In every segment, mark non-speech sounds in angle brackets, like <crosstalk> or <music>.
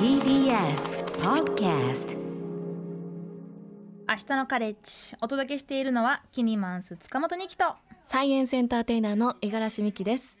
TBS Podcast 明日のカレッジお届けしているのはキニマンス塚本二木と、サイエンスエンターテイナーの五十嵐美希です。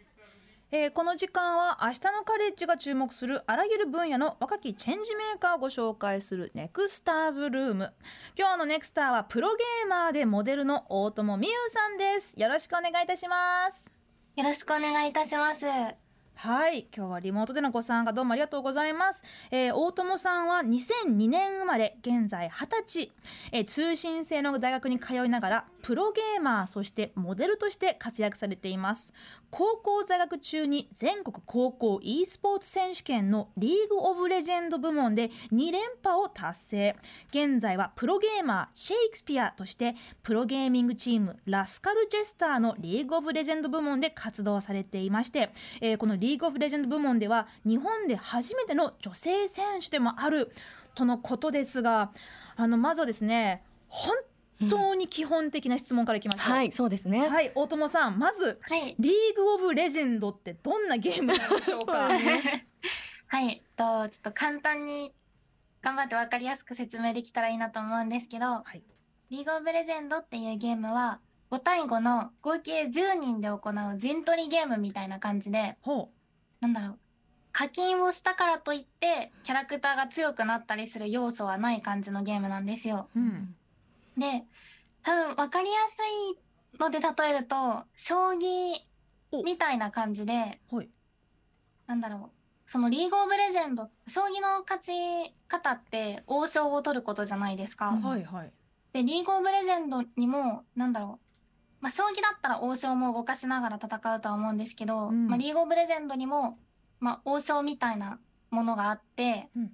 えーこの時間は明日のカレッジが注目するあらゆる分野の若きチェンジメーカーをご紹介するネクスターズルーム今日のネクスターはプロゲーマーでモデルの大友美優さんですよろしくお願いいたしますよろしくお願いいたします。はい。今日はリモートでのご参加どうもありがとうございます、えー大友さんは2002年生まれ現在20歳、えー通信制の大学に通いながらプロゲーマーそしてモデルとして活躍されています。高校在学中に全国高校 e スポーツ選手権のリーグオブレジェンド部門で2連覇を達成。現在はプロゲーマーシェイクスピアとしてプロゲーミングチームラスカルジェスターのリーグオブレジェンド部門で活動されていまして、えーこのリーグオブレジェンド部門では日本で初めての女性選手でもあるとのことですがあのまずはですね本当に基本的な質問からいきましょう、はい、そうですね。はい、大友さんまずはい。リーグオブレジェンドってどんなゲームなんでしょうか？<laughs> はい。と、ちょっと簡単に頑張ってわかりやすく説明できたらいいなと思うんですけど、はいリーグオブレジェンドっていうゲームは、5対5の合計10人で行う陣取りゲームみたいな感じで、ほなんだろう。課金をしたからといって、キャラクターが強くなったりする要素はない感じのゲームなんですよ。う。うん。で、多分分かりやすいので例えると、将棋みたいな感じで、はい。なんだろう。そのリーグオブレジェンド、将棋の勝ち方って王将を取ることじゃないですか。うんはいはい。で、リーグオブレジェンドにも、なんだろう。まあ、将棋だったら王将も動かしながら戦うとは思うんですけど、うん。まあ、リーグオブレジェンドにも、まあ、王将みたいなものがあって、うん。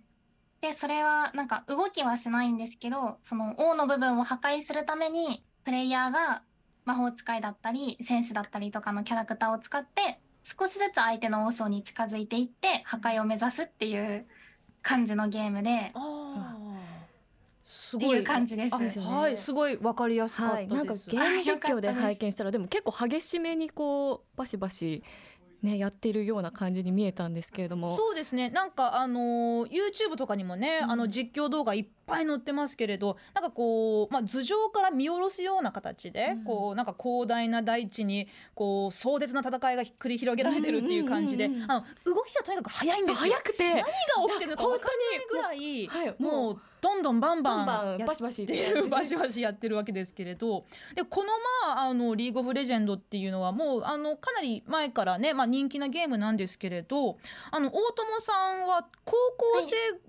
で、それはなんか動きはしないんですけど、その王の部分を破壊するために、プレイヤーが魔法使いだったり、戦士だったりとかのキャラクターを使って、少しずつ相手の王将に近づいていって、破壊を目指すっていう感じのゲームで、ああ。すっていう感じです。あですよね。はい、すごいわかりやすかったはい、です。なんかゲーム実況で拝見したら、でも結構激しめにこうバシバシねやってるような感じに見えたんですけれども。そうですね。なんかあのー YouTube とかにもね、うん。あの実況動画いっぱい載ってますけれどなんかこう、まあ、頭上から見下ろすような形で、うん。こうなんか広大な大地にこう壮絶な戦いが繰り広げられてるっていう感じで、あの動きがとにかく早いんですよ。早くて。何が起きてるのか分かんないぐらい、はいもうどんどんバンバンバンバシバシっていうバシバシやってるわけですけれど。でこのまああのリーグオブレジェンドっていうのはもうあのかなり前からね、まあ、人気なゲームなんですけれどあの大友さんは高校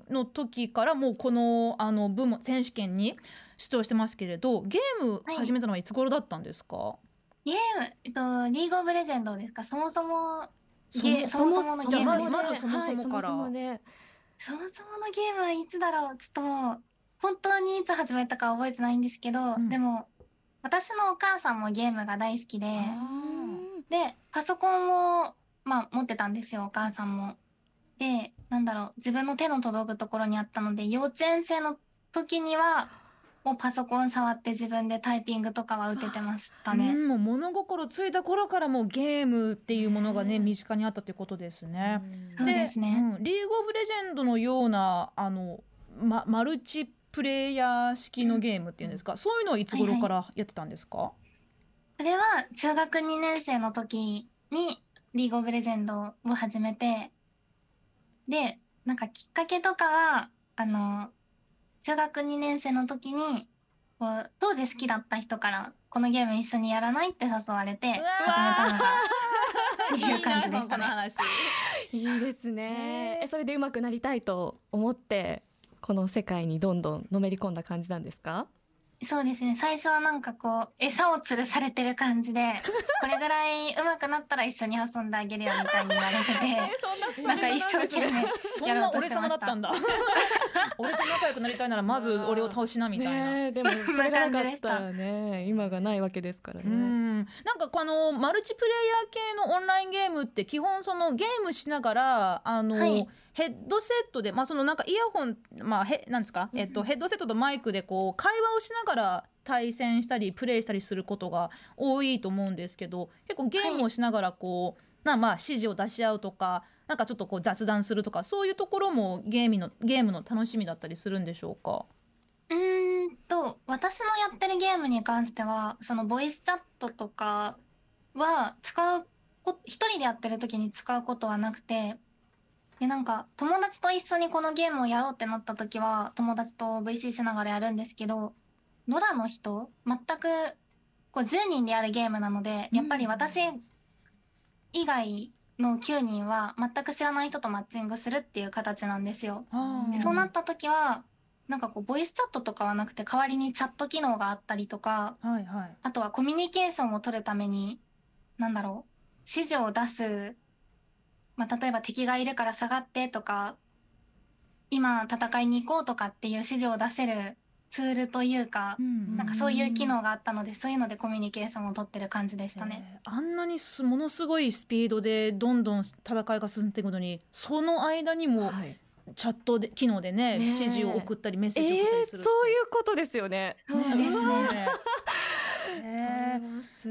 生の時からもうこのあの部門選手権に出場してますけれどゲーム始めたのはいつ頃だったんですか、ゲーム、えっと、リーグオブレジェンドですか？そもそも、ゲそもそものゲームまずまずそもそもはいからそもそもで。そもそものゲームはいつだろう？ちょっともう、本当にいつ始めたか覚えてないんですけど、ん。でも、私のお母さんもゲームが大好きで、で、パソコンを、まあ、持ってたんですよ、お母さんも。で、なんだろう、自分の手の届くところにあったので、幼稚園生の時には、もうパソコン触って自分でタイピングとかは受けてましたね。うんもう物心ついた頃からもうゲームっていうものがねうん身近にあったということですね。そうですねうんリーグオブレジェンドのようなあの、ま、マルチプレイヤー式のゲームっていうんですか、そういうのはいつ頃からやってたんですか、それは中学2年生の時にリーグオブレジェンドを始めて、で、なんかきっかけとかは、あの、中学2年生の時に、こう当時好きだった人から、このゲーム一緒にやらないって誘われて、始めたのが、っていう感じでしたね。いいいいですね。えそれで上手くなりたいと思ってこの世界にどんどんのめり込んだ感じなんですか？そうですね。最初はなんかこう、餌を吊るされてる感じで、<laughs> これぐらい上手くなったら一緒に遊んであげるよみたいに言われてて、<laughs> そんなんか一生懸命そやろうとんな俺してました。様だったんだ <laughs> 俺と仲良くなりたいならまず俺を倒しなみたいな。ねえでもそれがなかったらね今がないわけですからうね。んなんかこのマルチプレイヤー系のオンラインゲームって基本そのゲームしながらあの、はいヘッドセットでまあそのなんかイヤホンまあへなんですか、えっとヘッドセットとマイクでこう会話をしながら対戦したりプレイしたりすることが多いと思うんですけど結構ゲームをしながらこう、なまあ指示を出し合うとかなんかちょっとこう雑談するとかそういうところもゲームのゲームの楽しみだったりするんでしょうか？うーんと私のやってるゲームに関してはそのボイスチャットとかは使うこ一人でやってる時に使うことはなくてでなんか友達と一緒にこのゲームをやろうってなった時は友達と VC しながらやるんですけどノラの人全くこう10人でやるゲームなのでやっぱり私以外の9人は全く知らない人とマッチングするっていう形なんですよ。でそうなった時はなんかこうボイスチャットとかはなくて代わりにチャット機能があったりとかはいはい。あとはコミュニケーションを取るためになんだろう指示を出す、まあ、例えば敵がいるから下がってとか今戦いに行こうとかっていう指示を出せるツールというかうんなんかそういう機能があったのでそういうのでコミュニケーションを取ってる感じでしたね。えーあんなにすものすごいスピードでどんどん戦いが進んでいくのにその間にもはいチャットで機能でねねえ指示を送ったりメッセえージを送ったー、りするそういうことですよね。そうですね。<laughs>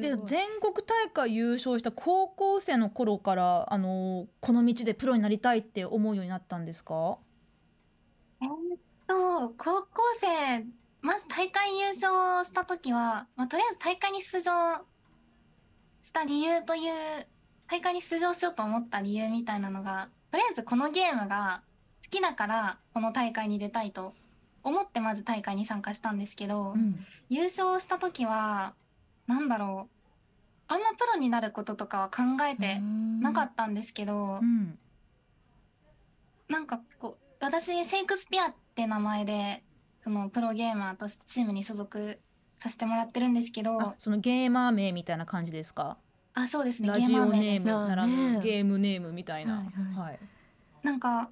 で全国大会優勝した高校生の頃からあのこの道でプロになりたいって思うようになったんですか？えーっと高校生まず大会優勝した時は、まあ、とりあえず大会に出場した理由という大会に出場しようと思った理由みたいなのがとりあえずこのゲームが好きだからこの大会に出たいと思ってまず大会に参加したんですけど、優勝した時はなんだろう。あんまプロになることとかは考えてなかったんですけど、うん。なんかこう私シェイクスピアって名前でそのプロゲーマーとしてチームに所属させてもらってるんですけどあそのゲーマー名みたいな感じですか？あそうですね。ラジオネームならゲームネームみたいな。はいはい。はい。なんか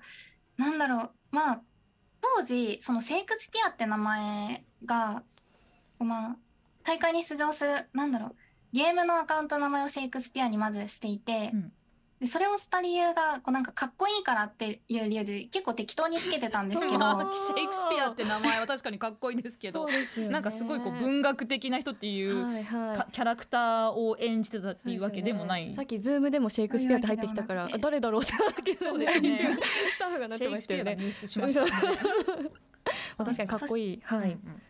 なんだろう。まあ当時そのシェイクスピアって名前がまあ大会に出場するなんだろうゲームのアカウントの名前をシェイクスピアにまずしていて、うん。でそれをした理由がこうなんかかっこいいからっていう理由で結構適当につけてたんですけどまあ <laughs> シェイクスピアって名前は確かにかっこいいですけどね。なんかすごいこう文学的な人っていうはいはい。かキャラクターを演じてたっていうわけでもない。ねさっきズームでもシェイクスピアって入ってきたから誰だろうってなってそうですね。スタッフがなっシェイクスピアがてましたよね入室しましたね。<laughs> まあ確かにかっこいい。はい、うん。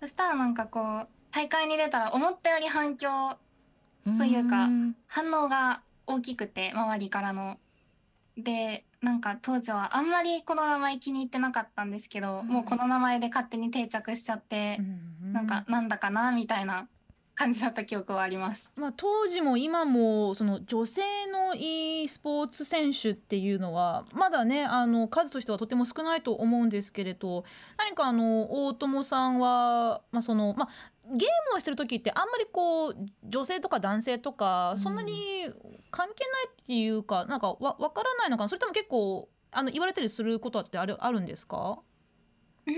そしたらなんかこう大会に出たら思ったより反響というかん反応が大きくて周りからの。でなんか当時はあんまりこの名前気に入ってなかったんですけど、うんもうこの名前で勝手に定着しちゃって、うんなんかなんだかなみたいな感じだった記憶はあります。まあ、当時も今もその女性の e スポーツ選手っていうのはまだねあの数としてはとても少ないと思うんですけれど何かあの大友さんは、まあそのまあ、ゲームをしてる時ってあんまりこう女性とか男性とかそんなに関係ないっていうか、なんかわ分からないのかな？それとも結構あの言われたりすることってあるあるんですか？うーん。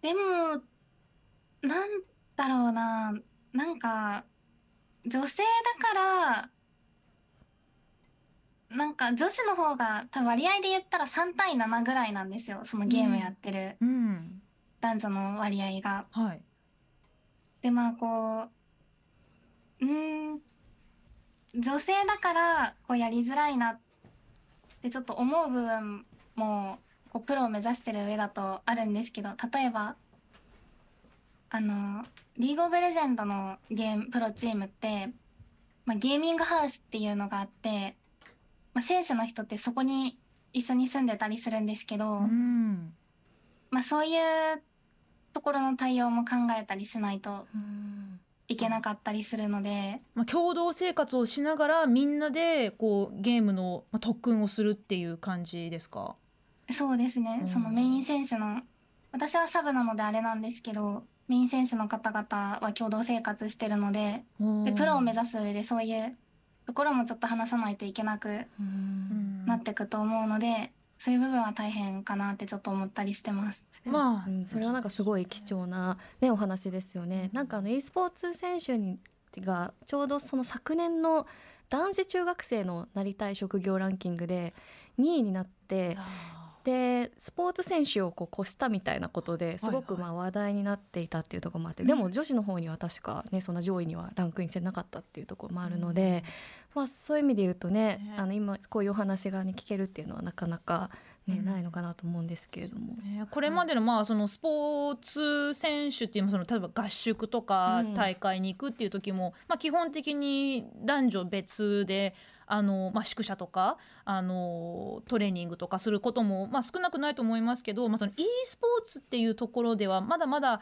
でもなんだろうな。なんか女性だからなんか女子の方が多分割合で言ったら3対7ぐらいなんですよ。そのゲームやってる。うん男女の割合が。はいでまあこううーん女性だからこうやりづらいなってちょっと思う部分もこうプロを目指してる上だとあるんですけど例えばあのリーグ・オブ・レジェンドのゲームプロチームって、まあ、ゲーミングハウスっていうのがあって、まあ、選手の人ってそこに一緒に住んでたりするんですけど、うんまあ、そういうところの対応も考えたりしないとうん。いけなかったりするので、まあ、共同生活をしながらみんなでこうゲームのまあ特訓をするっていう感じですか？そうですね、うん。そのメイン選手の私はサブなのであれなんですけどメイン選手の方々は共同生活してるのででプロを目指す上でそういうところもちょっと話さないといけなくうん。なっていくと思うので、そういう部分は大変かなってちょっと思ったりしてます。まあうん、それはなんかすごい貴重な、ね、お話ですよね。なんかあの e スポーツ選手にがちょうどその昨年の男子中学生のなりたい職業ランキングで2位になってあでスポーツ選手をこう越したみたいなことですごくはい。はいまあ話題になっていたっていうところもあって、うん。でも女子の方には確かねそんな上位にはランクインしてなかったっていうところもあるので、まあ、そういう意味で言うとねね。あの今こういうお話が、ね、聞けるっていうのはなかなか、ねうん。ないのかなと思うんですけれども。ねこれまでのまあそのスポーツ選手っていうその例えば合宿とかうん。大会に行くっていう時も、まあ、基本的に男女別であの、まあ、宿舎とかあのトレーニングとかすることも、まあ、少なくないと思いますけど、まあ、その e スポーツっていうところではまだまだ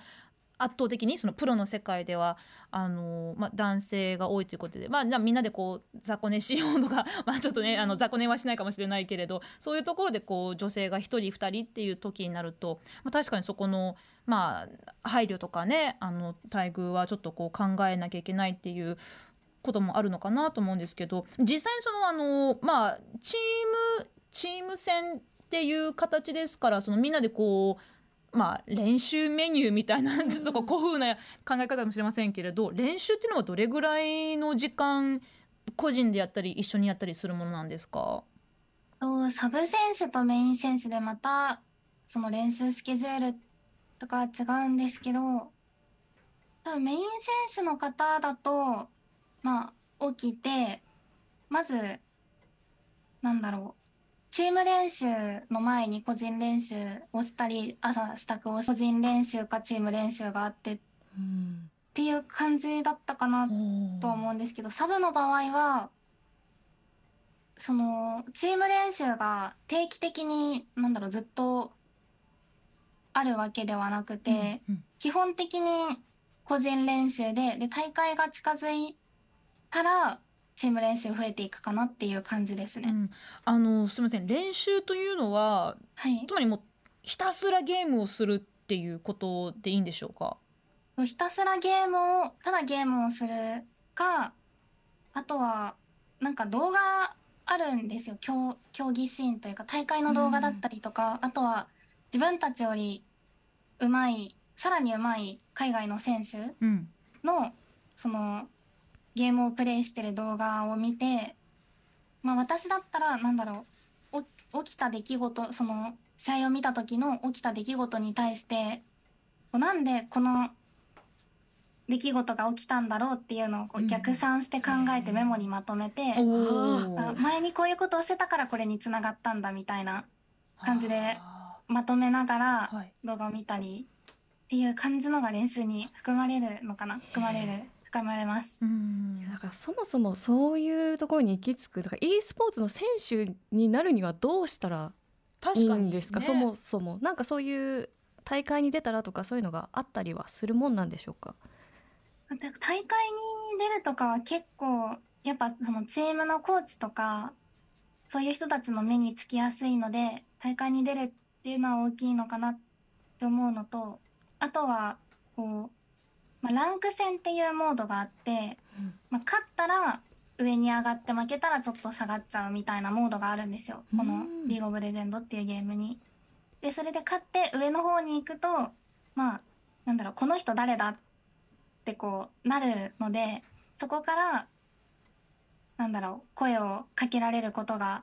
圧倒的にそのプロの世界ではあの、まあ、男性が多いということで、まあ、じゃあみんなでこう雑魚寝しようとか <laughs> まあちょっとねあの雑魚寝はしないかもしれないけれどそういうところでこう女性が1人2人っていう時になると、まあ、確かにそこの、まあ、配慮とかねあの待遇はちょっとこう考えなきゃいけないっていうこともあるのかなと思うんですけど実際にそのあの、まあ、チームチーム戦っていう形ですからそのみんなでこうまあ、練習メニューみたいな <laughs> ちょっとこう古風な考え方かもしれませんけれど練習っていうのはどれぐらいの時間個人でやったり一緒にやったりするものなんですか？サブ選手とメイン選手でまたその練習スケジュールとかは違うんですけど多分メイン選手の方だとまあ起きてまずなんだろうチーム練習の前に個人練習をしたり朝支度を個人練習かチーム練習があってっうんていう感じだったかなとは思うんですけどサブの場合はそのチーム練習が定期的になんだろうずっとあるわけではなくて、うん。基本的に個人練習でで大会が近づいたらチーム練習増えていくかなっていう感じですね。うん。あのすみません。練習というのははい。つまりもうひたすらゲームをするっていうことでいいんでしょうか？ひたすらゲームをただゲームをするかあとはなんか動画あるんですよ。競競技シーンというか大会の動画だったりとか、あとは自分たちよりうまいさらにうまい海外の選手うん。のそのゲームをプレイしてる動画を見てまあ私だったらなんだろうお起きた出来事その試合を見た時の起きた出来事に対してこうなんでこの出来事が起きたんだろうっていうのをこうん。う逆算して考えてメモにまとめて、おー。あ前にこういうことをしてたからこれにつながったんだみたいな感じであまとめながら動画を見たりっていう感じのが練習に含まれるのかな含まれる含まれます。うん。だからそもそもそういうところに行き着く。だから e スポーツの選手になるにはどうしたらいい確かに。んですか、ね。そもそも。なんかそういう大会に出たらとかそういうのがあったりはするもんなんでしょうか？で大会に出るとかは結構やっぱそのチームのコーチとかそういう人たちの目につきやすいので大会に出るっていうのは大きいのかなって思うのとあとはこう、まあ、ランク戦っていうモードがあって、うん。まあ、勝ったら上に上がって負けたらちょっと下がっちゃうみたいなモードがあるんですよ。このうん「リーグ・オブ・レジェンド」っていうゲームに。でそれで勝って上の方に行くとまあなんだろうこの人誰だってこうなるのでそこからなんだろう声をかけられることが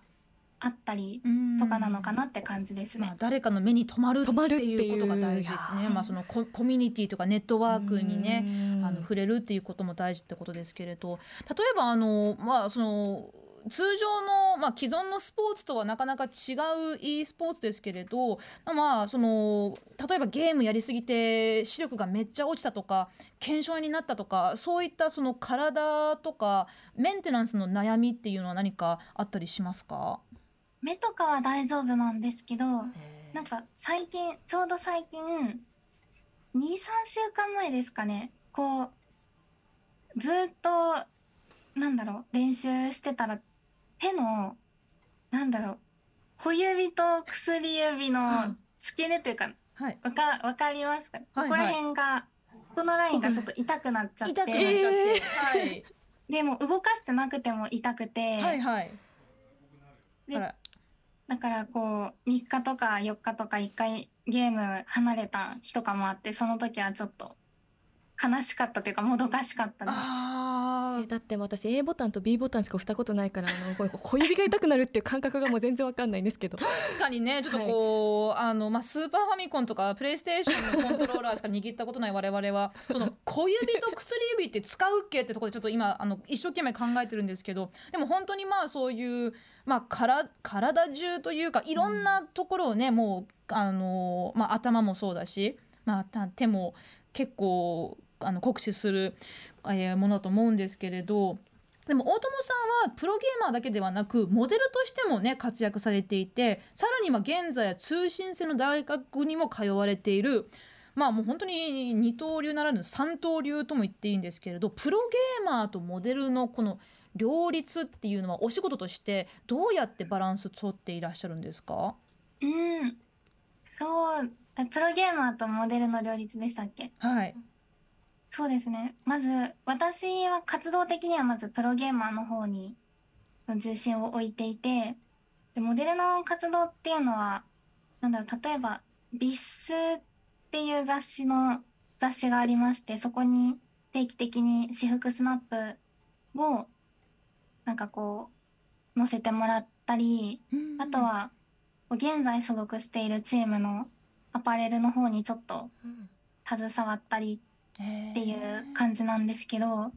あったりうん。とかなのかなって感じですね。まあ、誰かの目に留まるっていいううことが大事いやね、ーまあ、そのココミュニティとかネットワークにねうん。あの触れるっていうことも大事ってことですけれど。例えばあの、まあ、その通常の、まあ、既存のスポーツとはなかなか違う e スポーツですけれど、まあ、その例えばゲームやりすぎて視力がめっちゃ落ちたとか腱鞘炎になったとかそういったその体とかメンテナンスの悩みっていうのは何かあったりしますか？目とかは大丈夫なんですけどなんか最近ちょうど最近23週間前ですかね。こうずっとなんだろう練習してたら手のなんだろう小指と薬指の付け根というかはい、わかわかりますか、はいここら辺がこのラインがちょっと痛くなっちゃって。痛くなっちゃって、はい。でもう動かしてなくても痛くて、はいはい。でだからこう3日とか4日とか1回ゲーム離れた日とかもあってその時はちょっと悲しかったというかもどかしかったです。えだって私 A ボタンと B ボタンしか押したことないからあの <laughs> 小指が痛くなるっていう感覚がもう全然わかんないんですけど。確かにねちょっとこう、あのまあ、スーパーファミコンとかプレイステーションのコントローラーしか握ったことない我々は <laughs> その小指と薬指って使うっけってところでちょっと今あの一生懸命考えてるんですけどでも本当にまあそういう、まあ、から体中というかいろんなところをね、もうあの、まあ、頭もそうだし、まあ、た手も結構あの酷使する、えーものだと思うんですけれどでも大友さんはプロゲーマーだけではなくモデルとしてもね活躍されていてさらには現在は通信制の大学にも通われているまあもう本当に二刀流ならぬ三刀流とも言っていいんですけれどプロゲーマーとモデルのこの両立っていうのはお仕事としてどうやってバランス取っていらっしゃるんですか？うん。そう、えプロゲーマーとモデルの両立でしたっけ？はいそうですね。まず、私は活動的にはまずプロゲーマーの方に重心を置いていて、でモデルの活動っていうのは、なんだろう、例えば、ビスっていう雑誌の、雑誌がありまして、そこに定期的に私服スナップを、なんかこう、載せてもらったり、あとは、現在所属しているチームのアパレルの方にちょっと携わったりっっていう感じなんですけど、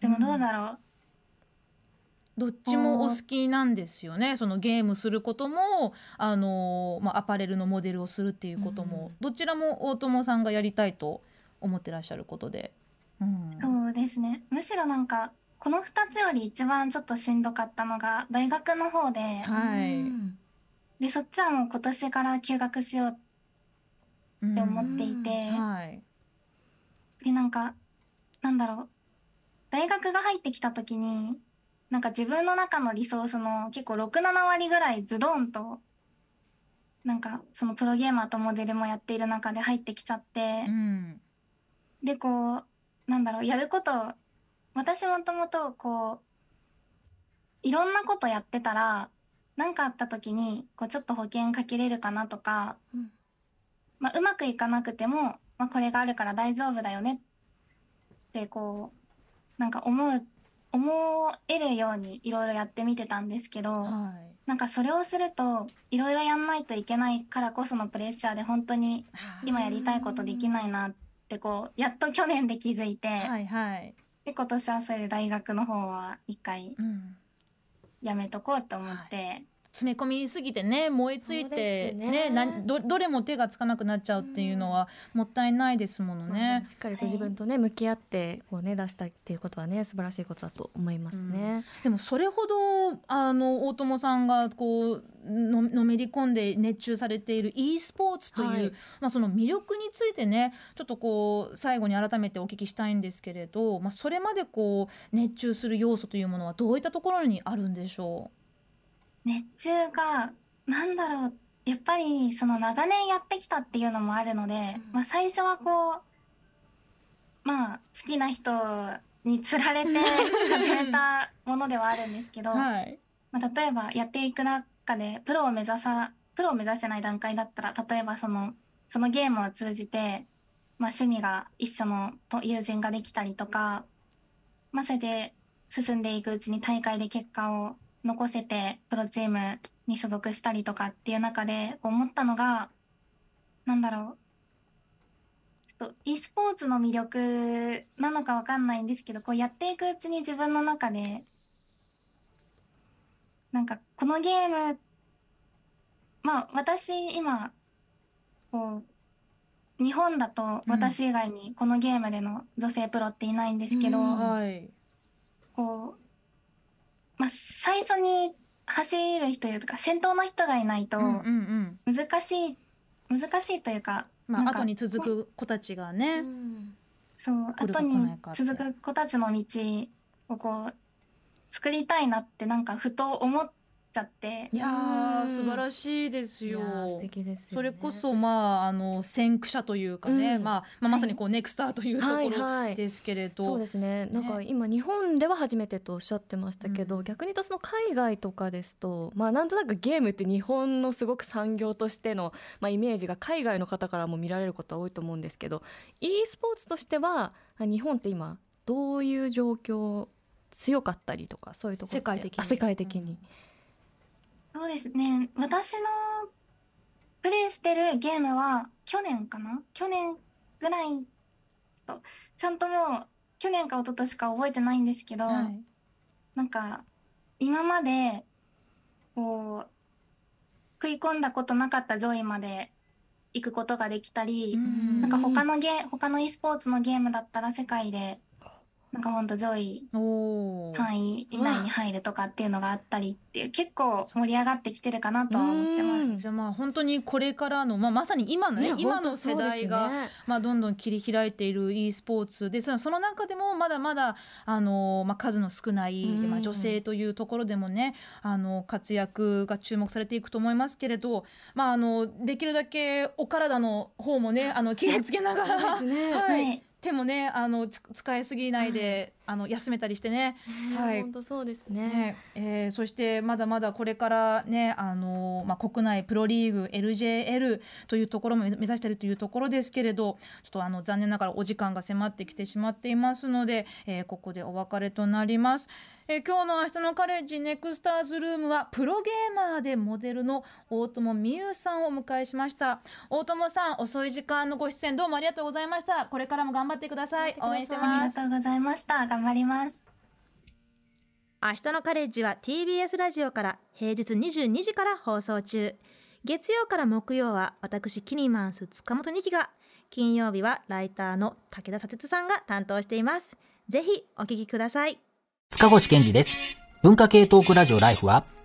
でもどうだろう。どっちもお好きなんですよね。そのゲームすることもあの、まあ、アパレルのモデルをするっていうことも、うん。どちらも大友さんがやりたいと思ってらっしゃることで。うん。そうですね。むしろなんか、この2つより一番ちょっとしんどかったのが大学の方で、はい。うん。で、そっちはもう今年から休学しようって思っていて、はいで、なんか、なんだろう。大学が入ってきた時に、なんか自分の中のリソースの結構6、7割ぐらいズドンと、なんかそのプロゲーマーとモデルもやっている中で入ってきちゃって、うんで、こう、なんだろう、やること、私もともと、こう、いろんなことやってたら、何かあった時に、こう、ちょっと保険かけれるかなとか、うんまあ、うまくいかなくても、まあ、これがあるから大丈夫だよねって、こう、なんか思う、思えるようにいろいろやってみてたんですけど、はい。なんかそれをすると、いろいろやんないといけないからこそのプレッシャーで本当に今やりたいことできないなってこうやっと去年で気づいて、はいはい、で今年はそれで大学の方は一回うん、やめとこうと思って、詰め込みすぎてね燃えついてすね。ねどどれも手がつかなくなっちゃうっていうのはもったいないですものね。も。しっかりと自分とね向き合ってこうね出したいっていうことはね素晴らしいことだと思いますね。でもそれほどあの大友さんがこうののめり込んで熱中されている e スポーツという、はい。まあ、その魅力についてねちょっとこう最後に改めてお聞きしたいんですけれど、まあ、それまでこう熱中する要素というものはどういったところにあるんでしょ熱中がなんだろうやっぱりその長年やってきたっていうのもあるので、うん。まあ、最初はこうまあ好きな人につられて始めたものではあるんですけど、う、<laughs> はい。まあ、例えばやっていく中でプロを目指さプロを目指してない段階だったら例えばそのそのゲームを通じて、まあ、趣味が一緒のと友人ができたりとか、まあ、それで進んでいくうちに大会で結果を残せてプロチームに所属したりとかっていう中で思ったのがなんだろう。ちょっと e スポーツの魅力なのかわかんないんですけどこうやっていくうちに自分の中でなんかこのゲームまあ私今こう日本だと私以外にこのゲームでの女性プロっていないんですけど、うん。はい。こう、まあ、最初に走る人というか先頭の人がいないとうんうんうん。難しい、難しいというかまあ後に続く子たちがね、うん。そう後に続く子たちの道をこう作りたいなってなんかふと思っちゃって。いや素晴らしいですよ。素敵です。それこそまああの先駆者というかね、うん。まあ、まあまさにこうネクスターというところですけれど、そうですね。なんか今日本では初めてとおっしゃってましたけど、うん。逆に言うとその海外とかですとまあなんとなくゲームって日本のすごく産業としての、まあ、イメージが海外の方からも見られることは多いと思うんですけど e スポーツとしてはあ日本って今どういう状況強かったりとかそういうところって世界的に。あ世界的に、そうですね。私のプレイしてるゲームは去年かな？去年ぐらい、ちょっと、ちゃんともう去年か一昨年か覚えてないんですけど、はい。なんか今までこう食い込んだことなかった上位まで行くことができたり、うん。なんか他のゲー他の e スポーツのゲームだったら世界でなんかほんと上位おー。3位以内に入るとかっていうのがあったりっていう結構盛り上がってきてるかなとは思ってます。うん。じゃあまあ本当にこれからの、まあ、まさに今のねいや今の世代が、本当そうですね。まあ、どんどん切り開いている e スポーツでそのその中でもまだまだあの、まあ、数の少ない、うん。まあ、女性というところでもねあの活躍が注目されていくと思いますけれど、まあ、あのできるだけお体の方もねあの気をつけながら、そうですね。は <laughs> はいい、手もねあの使いすぎないで、あの休めたりしてね。<laughs> はい。本当そうですね。ね。えーそしてまだまだこれからね、あのーまあ、国内プロリーグ LJL というところも目指しているというところですけれどちょっとあの残念ながらお時間が迫ってきてしまっていますので、えーここでお別れとなります。えー今日の明日のカレッジネクスターズルームはプロゲーマーでモデルの大友美優さんをお迎えしました。大友さん遅い時間のご出演どうもありがとうございました。これからも頑張ってください。応援してあます。りがとうございました。頑張ります。明日のカレッジは TBS ラジオから平日22時から放送中月曜から木曜は私キニマンス塚本二希が金曜日はライターの武田砂鉄さんが担当していますぜひお聞きください塚越健二です。文化系トークラジオライフは、